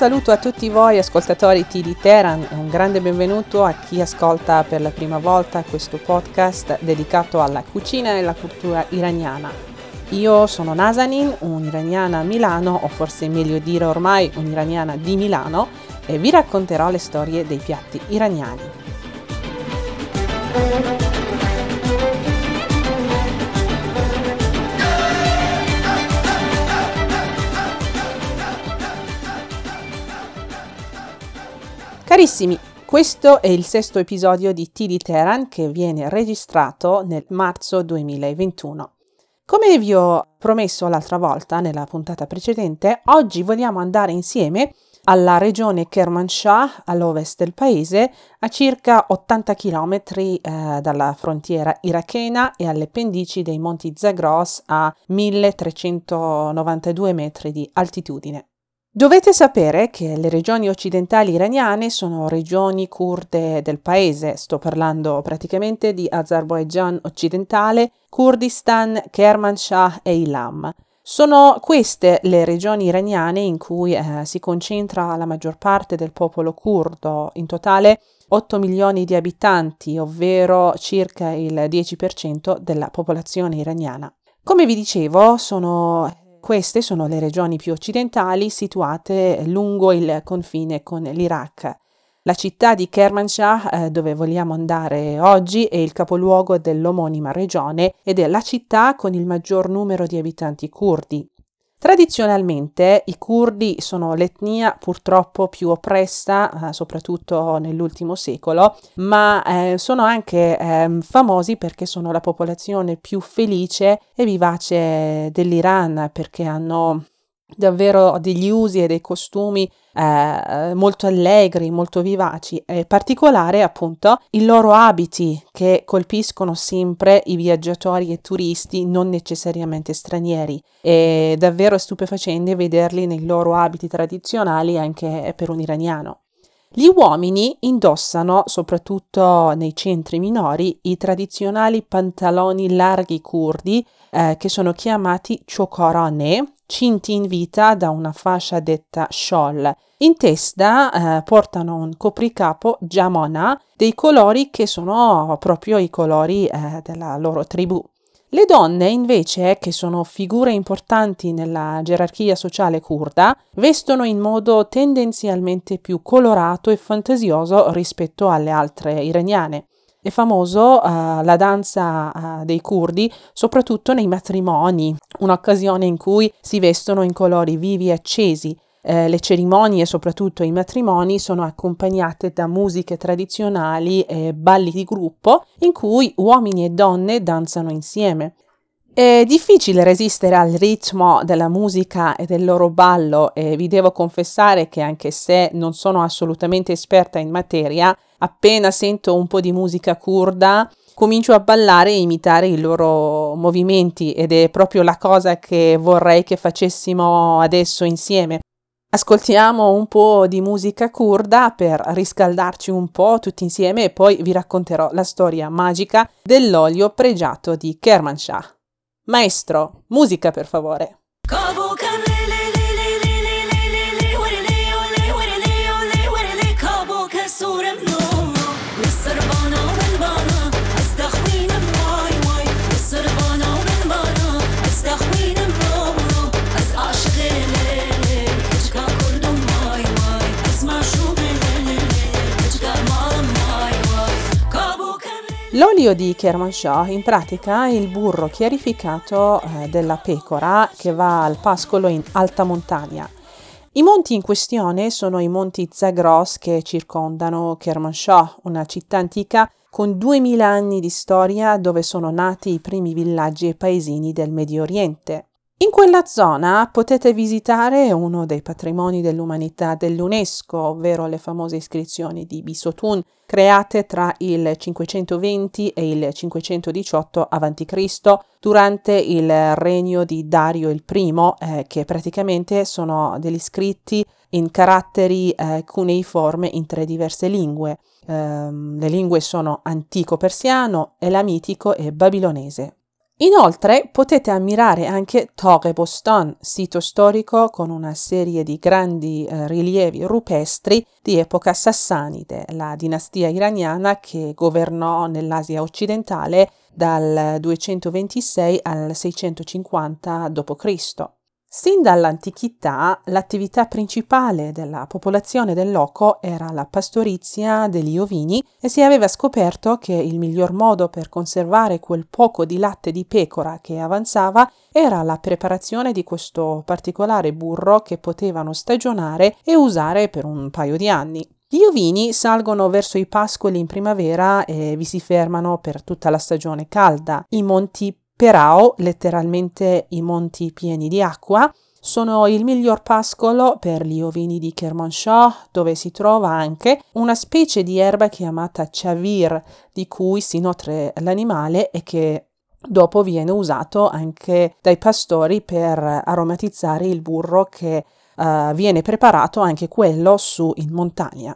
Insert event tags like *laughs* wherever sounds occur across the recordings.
saluto a tutti voi ascoltatori di Teheran e un grande benvenuto a chi ascolta per la prima volta questo podcast dedicato alla cucina e alla cultura iraniana. Io sono Nazanin, un'iraniana a Milano, o forse meglio dire ormai un'iraniana di Milano, e vi racconterò le storie dei piatti iraniani. Carissimi, questo è il sesto episodio di T di Teheran che viene registrato nel marzo 2021. Come vi ho promesso l'altra volta nella puntata precedente, oggi vogliamo andare insieme alla regione Kermanshah all'ovest del paese, a circa 80 km eh, dalla frontiera irachena e alle pendici dei monti Zagros a 1392 metri di altitudine. Dovete sapere che le regioni occidentali iraniane sono regioni kurde del paese, sto parlando praticamente di Azerbaijan occidentale, Kurdistan, Kermanshah e Ilam. Sono queste le regioni iraniane in cui eh, si concentra la maggior parte del popolo curdo, in totale 8 milioni di abitanti, ovvero circa il 10% della popolazione iraniana. Come vi dicevo, sono queste sono le regioni più occidentali situate lungo il confine con l'Iraq. La città di Kermanshah, eh, dove vogliamo andare oggi, è il capoluogo dell'omonima regione ed è la città con il maggior numero di abitanti curdi. Tradizionalmente i curdi sono l'etnia purtroppo più oppressa, eh, soprattutto nell'ultimo secolo, ma eh, sono anche eh, famosi perché sono la popolazione più felice e vivace dell'Iran, perché hanno davvero degli usi e dei costumi eh, molto allegri, molto vivaci, e particolare appunto i loro abiti che colpiscono sempre i viaggiatori e turisti non necessariamente stranieri. È davvero stupefacente vederli nei loro abiti tradizionali anche per un iraniano. Gli uomini indossano, soprattutto nei centri minori, i tradizionali pantaloni larghi curdi eh, che sono chiamati chokorane, cinti in vita da una fascia detta shawl. In testa eh, portano un copricapo jamona dei colori che sono proprio i colori eh, della loro tribù. Le donne, invece, che sono figure importanti nella gerarchia sociale kurda, vestono in modo tendenzialmente più colorato e fantasioso rispetto alle altre iraniane. È famoso uh, la danza uh, dei curdi, soprattutto nei matrimoni, un'occasione in cui si vestono in colori vivi e accesi. Eh, le cerimonie, soprattutto i matrimoni, sono accompagnate da musiche tradizionali e balli di gruppo in cui uomini e donne danzano insieme. È difficile resistere al ritmo della musica e del loro ballo e vi devo confessare che anche se non sono assolutamente esperta in materia, appena sento un po' di musica kurda comincio a ballare e imitare i loro movimenti ed è proprio la cosa che vorrei che facessimo adesso insieme. Ascoltiamo un po' di musica kurda per riscaldarci un po' tutti insieme e poi vi racconterò la storia magica dell'olio pregiato di Kermanshah. Maestro, musica per favore. L'olio di Kermanshah in pratica è il burro chiarificato eh, della pecora che va al pascolo in alta montagna. I monti in questione sono i monti Zagros che circondano Kermanshah, una città antica con 2000 anni di storia dove sono nati i primi villaggi e paesini del Medio Oriente. In quella zona potete visitare uno dei patrimoni dell'umanità dell'UNESCO, ovvero le famose iscrizioni di Bisotun, create tra il 520 e il 518 a.C. durante il regno di Dario I, eh, che praticamente sono degli scritti in caratteri eh, cuneiforme in tre diverse lingue. Eh, le lingue sono antico persiano, elamitico e babilonese. Inoltre potete ammirare anche Torre Bostan, sito storico con una serie di grandi eh, rilievi rupestri di epoca sassanide, la dinastia iraniana che governò nell'Asia occidentale dal 226 al 650 d.C. Sin dall'antichità l'attività principale della popolazione del loco era la pastorizia degli ovini e si aveva scoperto che il miglior modo per conservare quel poco di latte di pecora che avanzava era la preparazione di questo particolare burro che potevano stagionare e usare per un paio di anni. Gli ovini salgono verso i pascoli in primavera e vi si fermano per tutta la stagione calda. I monti Perao, letteralmente i monti pieni di acqua, sono il miglior pascolo per gli ovini di Kermanshah, dove si trova anche una specie di erba chiamata chavir, di cui si nutre l'animale e che dopo viene usato anche dai pastori per aromatizzare il burro che uh, viene preparato anche quello su in montagna.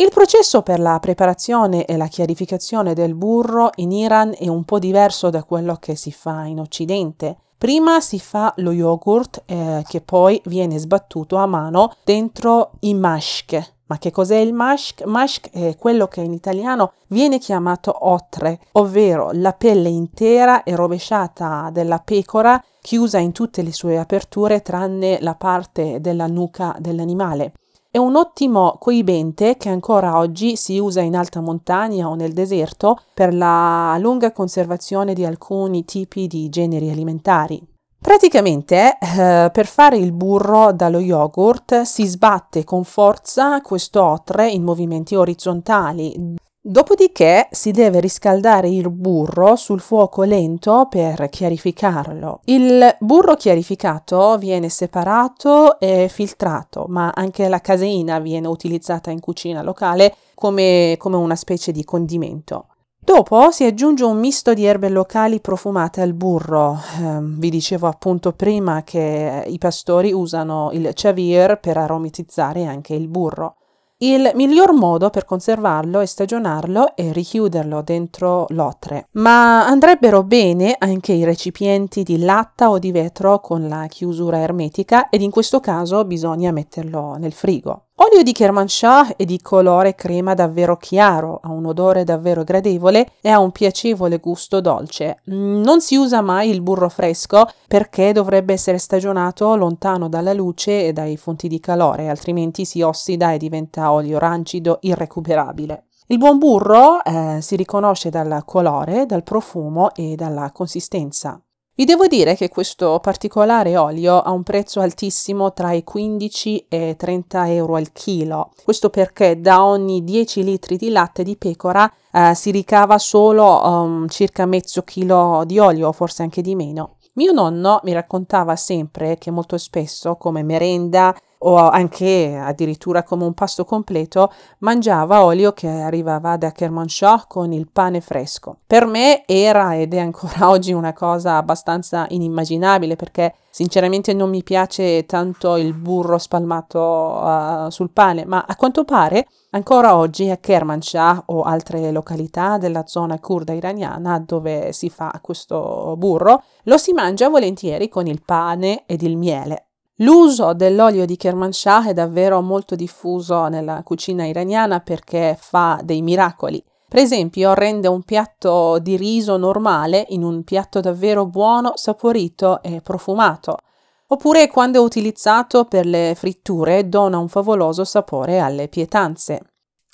Il processo per la preparazione e la chiarificazione del burro in Iran è un po' diverso da quello che si fa in Occidente. Prima si fa lo yogurt eh, che poi viene sbattuto a mano dentro i mashk. Ma che cos'è il mashk? Mashk è quello che in italiano viene chiamato otre, ovvero la pelle intera e rovesciata della pecora chiusa in tutte le sue aperture tranne la parte della nuca dell'animale. È un ottimo coibente che ancora oggi si usa in alta montagna o nel deserto per la lunga conservazione di alcuni tipi di generi alimentari. Praticamente eh, per fare il burro dallo yogurt si sbatte con forza questo otre in movimenti orizzontali Dopodiché si deve riscaldare il burro sul fuoco lento per chiarificarlo. Il burro chiarificato viene separato e filtrato, ma anche la caseina viene utilizzata in cucina locale come, come una specie di condimento. Dopo si aggiunge un misto di erbe locali profumate al burro. Eh, vi dicevo appunto prima che i pastori usano il chavir per aromatizzare anche il burro. Il miglior modo per conservarlo e stagionarlo è richiuderlo dentro l'otre, ma andrebbero bene anche i recipienti di latta o di vetro con la chiusura ermetica ed in questo caso bisogna metterlo nel frigo. Olio di Kermanshah è di colore crema davvero chiaro, ha un odore davvero gradevole e ha un piacevole gusto dolce. Non si usa mai il burro fresco perché dovrebbe essere stagionato lontano dalla luce e dai fonti di calore, altrimenti si ossida e diventa olio rancido irrecuperabile. Il buon burro eh, si riconosce dal colore, dal profumo e dalla consistenza. Vi devo dire che questo particolare olio ha un prezzo altissimo tra i 15 e 30 euro al chilo. Questo perché da ogni 10 litri di latte di pecora eh, si ricava solo um, circa mezzo chilo di olio, forse anche di meno. Mio nonno mi raccontava sempre che molto spesso come merenda o anche addirittura come un pasto completo, mangiava olio che arrivava da Kermanshah con il pane fresco. Per me era ed è ancora *laughs* oggi una cosa abbastanza inimmaginabile perché sinceramente non mi piace tanto il burro spalmato uh, sul pane, ma a quanto pare ancora oggi a Kermanshah o altre località della zona kurda iraniana dove si fa questo burro lo si mangia volentieri con il pane ed il miele. L'uso dell'olio di Kermanshah è davvero molto diffuso nella cucina iraniana perché fa dei miracoli. Per esempio, rende un piatto di riso normale in un piatto davvero buono, saporito e profumato. Oppure quando è utilizzato per le fritture dona un favoloso sapore alle pietanze.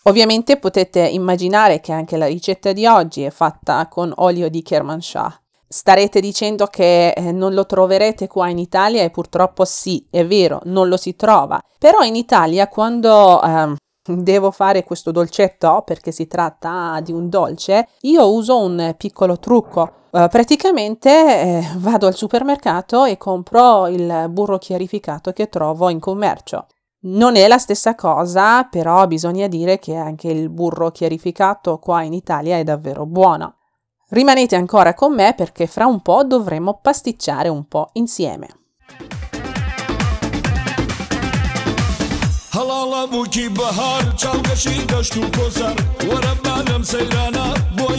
Ovviamente potete immaginare che anche la ricetta di oggi è fatta con olio di Kermanshah. Starete dicendo che eh, non lo troverete qua in Italia e purtroppo sì, è vero, non lo si trova. Però in Italia quando eh, devo fare questo dolcetto, perché si tratta di un dolce, io uso un piccolo trucco. Uh, praticamente eh, vado al supermercato e compro il burro chiarificato che trovo in commercio. Non è la stessa cosa, però bisogna dire che anche il burro chiarificato qua in Italia è davvero buono. Rimanete ancora con me perché fra un po' dovremo pasticciare un po' insieme. هلالا بو کی بهار چالگشی داشت و کسر ورا بانم سیرانا بو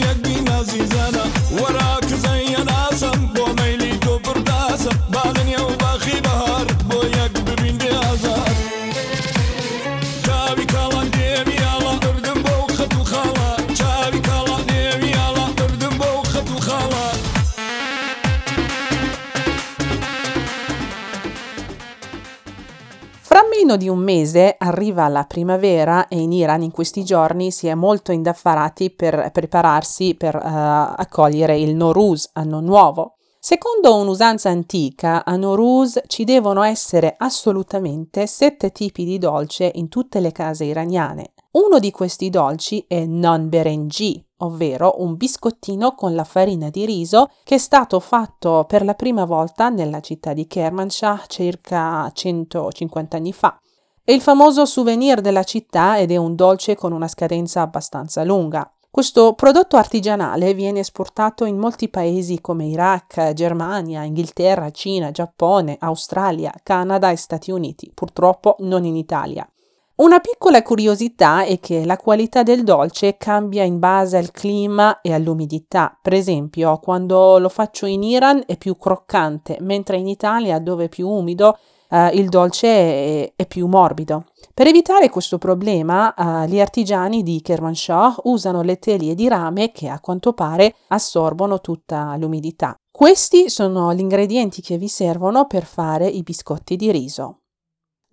meno di un mese arriva la primavera e in Iran in questi giorni si è molto indaffarati per prepararsi per uh, accogliere il Nowruz, anno nuovo. Secondo un'usanza antica, a Nowruz ci devono essere assolutamente sette tipi di dolce in tutte le case iraniane. Uno di questi dolci è non berengi, ovvero un biscottino con la farina di riso che è stato fatto per la prima volta nella città di Kermanshah circa 150 anni fa. È il famoso souvenir della città ed è un dolce con una scadenza abbastanza lunga. Questo prodotto artigianale viene esportato in molti paesi come Iraq, Germania, Inghilterra, Cina, Giappone, Australia, Canada e Stati Uniti, purtroppo non in Italia. Una piccola curiosità è che la qualità del dolce cambia in base al clima e all'umidità. Per esempio, quando lo faccio in Iran è più croccante, mentre in Italia, dove è più umido, uh, il dolce è, è, più morbido. Per evitare questo problema, uh, gli artigiani di Kermanshah usano le telie di rame che a quanto pare assorbono tutta l'umidità. Questi sono gli ingredienti che vi servono per fare i biscotti di riso.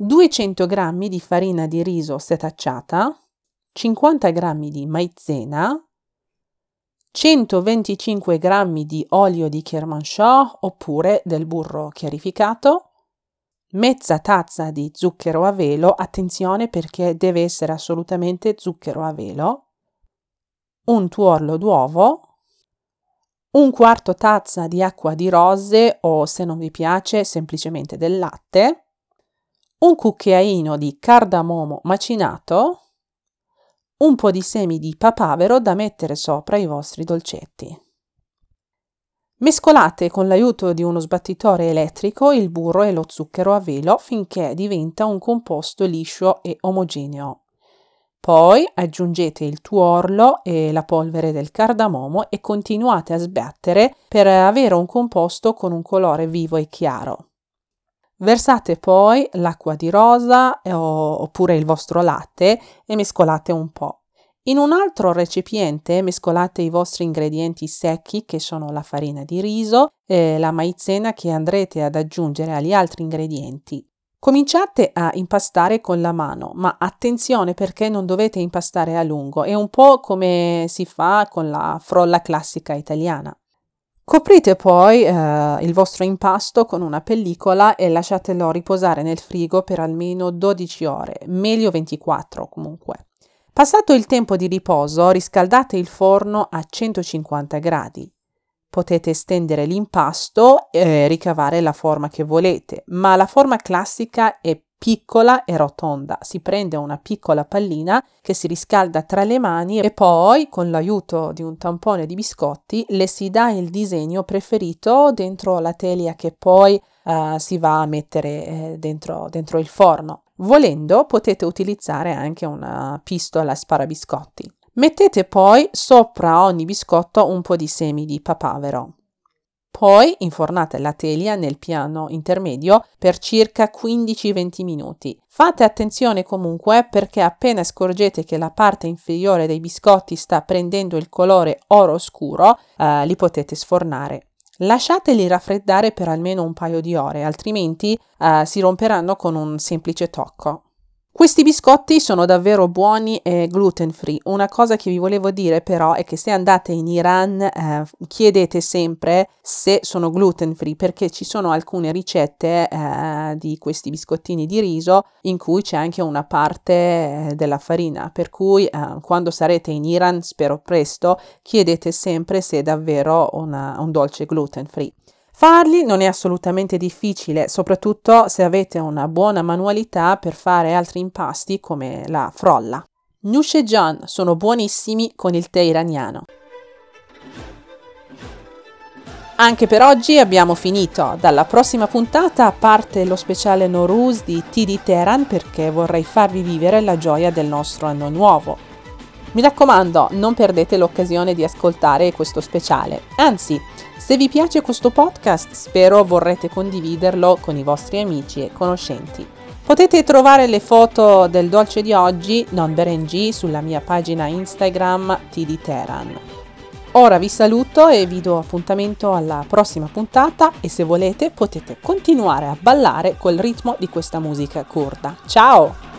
200 g di farina di riso setacciata, 50 g di maizena, 125 g di olio di Kermanshah oppure del burro chiarificato, mezza tazza di zucchero a velo, attenzione perché deve essere assolutamente zucchero a velo, un tuorlo d'uovo, un quarto tazza di acqua di rose o se non vi piace semplicemente del latte, un cucchiaino di cardamomo macinato, un po' di semi di papavero da mettere sopra i vostri dolcetti. Mescolate con l'aiuto di uno sbattitore elettrico il burro e lo zucchero a velo finché diventa un composto liscio e omogeneo. Poi aggiungete il tuorlo e la polvere del cardamomo e continuate a sbattere per avere un composto con un colore vivo e chiaro. Versate poi l'acqua di rosa eh, oppure il vostro latte e mescolate un po'. In un altro recipiente mescolate i vostri ingredienti secchi che sono la farina di riso e la maizena che andrete ad aggiungere agli altri ingredienti. Cominciate a impastare con la mano, ma attenzione perché non dovete impastare a lungo, è un po' come si fa con la frolla classica italiana. Coprite poi eh, il vostro impasto con una pellicola e lasciatelo riposare nel frigo per almeno 12 ore, meglio 24 comunque. Passato il tempo di riposo, riscaldate il forno a 150 gradi. Potete estendere l'impasto e ricavare la forma che volete, ma la forma classica è piccola e rotonda. Si prende una piccola pallina che si riscalda tra le mani e poi, con l'aiuto di un tampone di biscotti, le si dà il disegno preferito dentro la teglia che poi uh, si va a mettere eh, dentro, dentro il forno. Volendo potete utilizzare anche una pistola sparabiscotti. Mettete poi sopra ogni biscotto un po' di semi di papavero. Poi infornate la teglia nel piano intermedio per circa 15-20 minuti. Fate attenzione comunque perché appena scorgete che la parte inferiore dei biscotti sta prendendo il colore oro scuro, eh, li potete sfornare. Lasciateli raffreddare per almeno un paio di ore, altrimenti uh, si romperanno con un semplice tocco. Questi biscotti sono davvero buoni e gluten free. Una cosa che vi volevo dire però è che se andate in Iran eh, chiedete sempre se sono gluten free perché ci sono alcune ricette eh, di questi biscottini di riso in cui c'è anche una parte eh, della farina, per cui eh, quando sarete in Iran, spero presto, chiedete sempre se è davvero una, un dolce gluten free. Farli non è assolutamente difficile, soprattutto se avete una buona manualità per fare altri impasti come la frolla. Nush John sono buonissimi con il tè iraniano. Anche per oggi abbiamo finito. Dalla prossima puntata parte lo speciale Noruz di TD Teheran perché vorrei farvi vivere la gioia del nostro anno nuovo. Mi raccomando, non perdete l'occasione di ascoltare questo speciale. Anzi, se vi piace questo podcast, spero vorrete condividerlo con i vostri amici e conoscenti. Potete trovare le foto del dolce di oggi, non Berengi, sulla mia pagina Instagram TD Teran. Ora vi saluto e vi do appuntamento alla prossima puntata e se volete potete continuare a ballare col ritmo di questa musica curda. Ciao!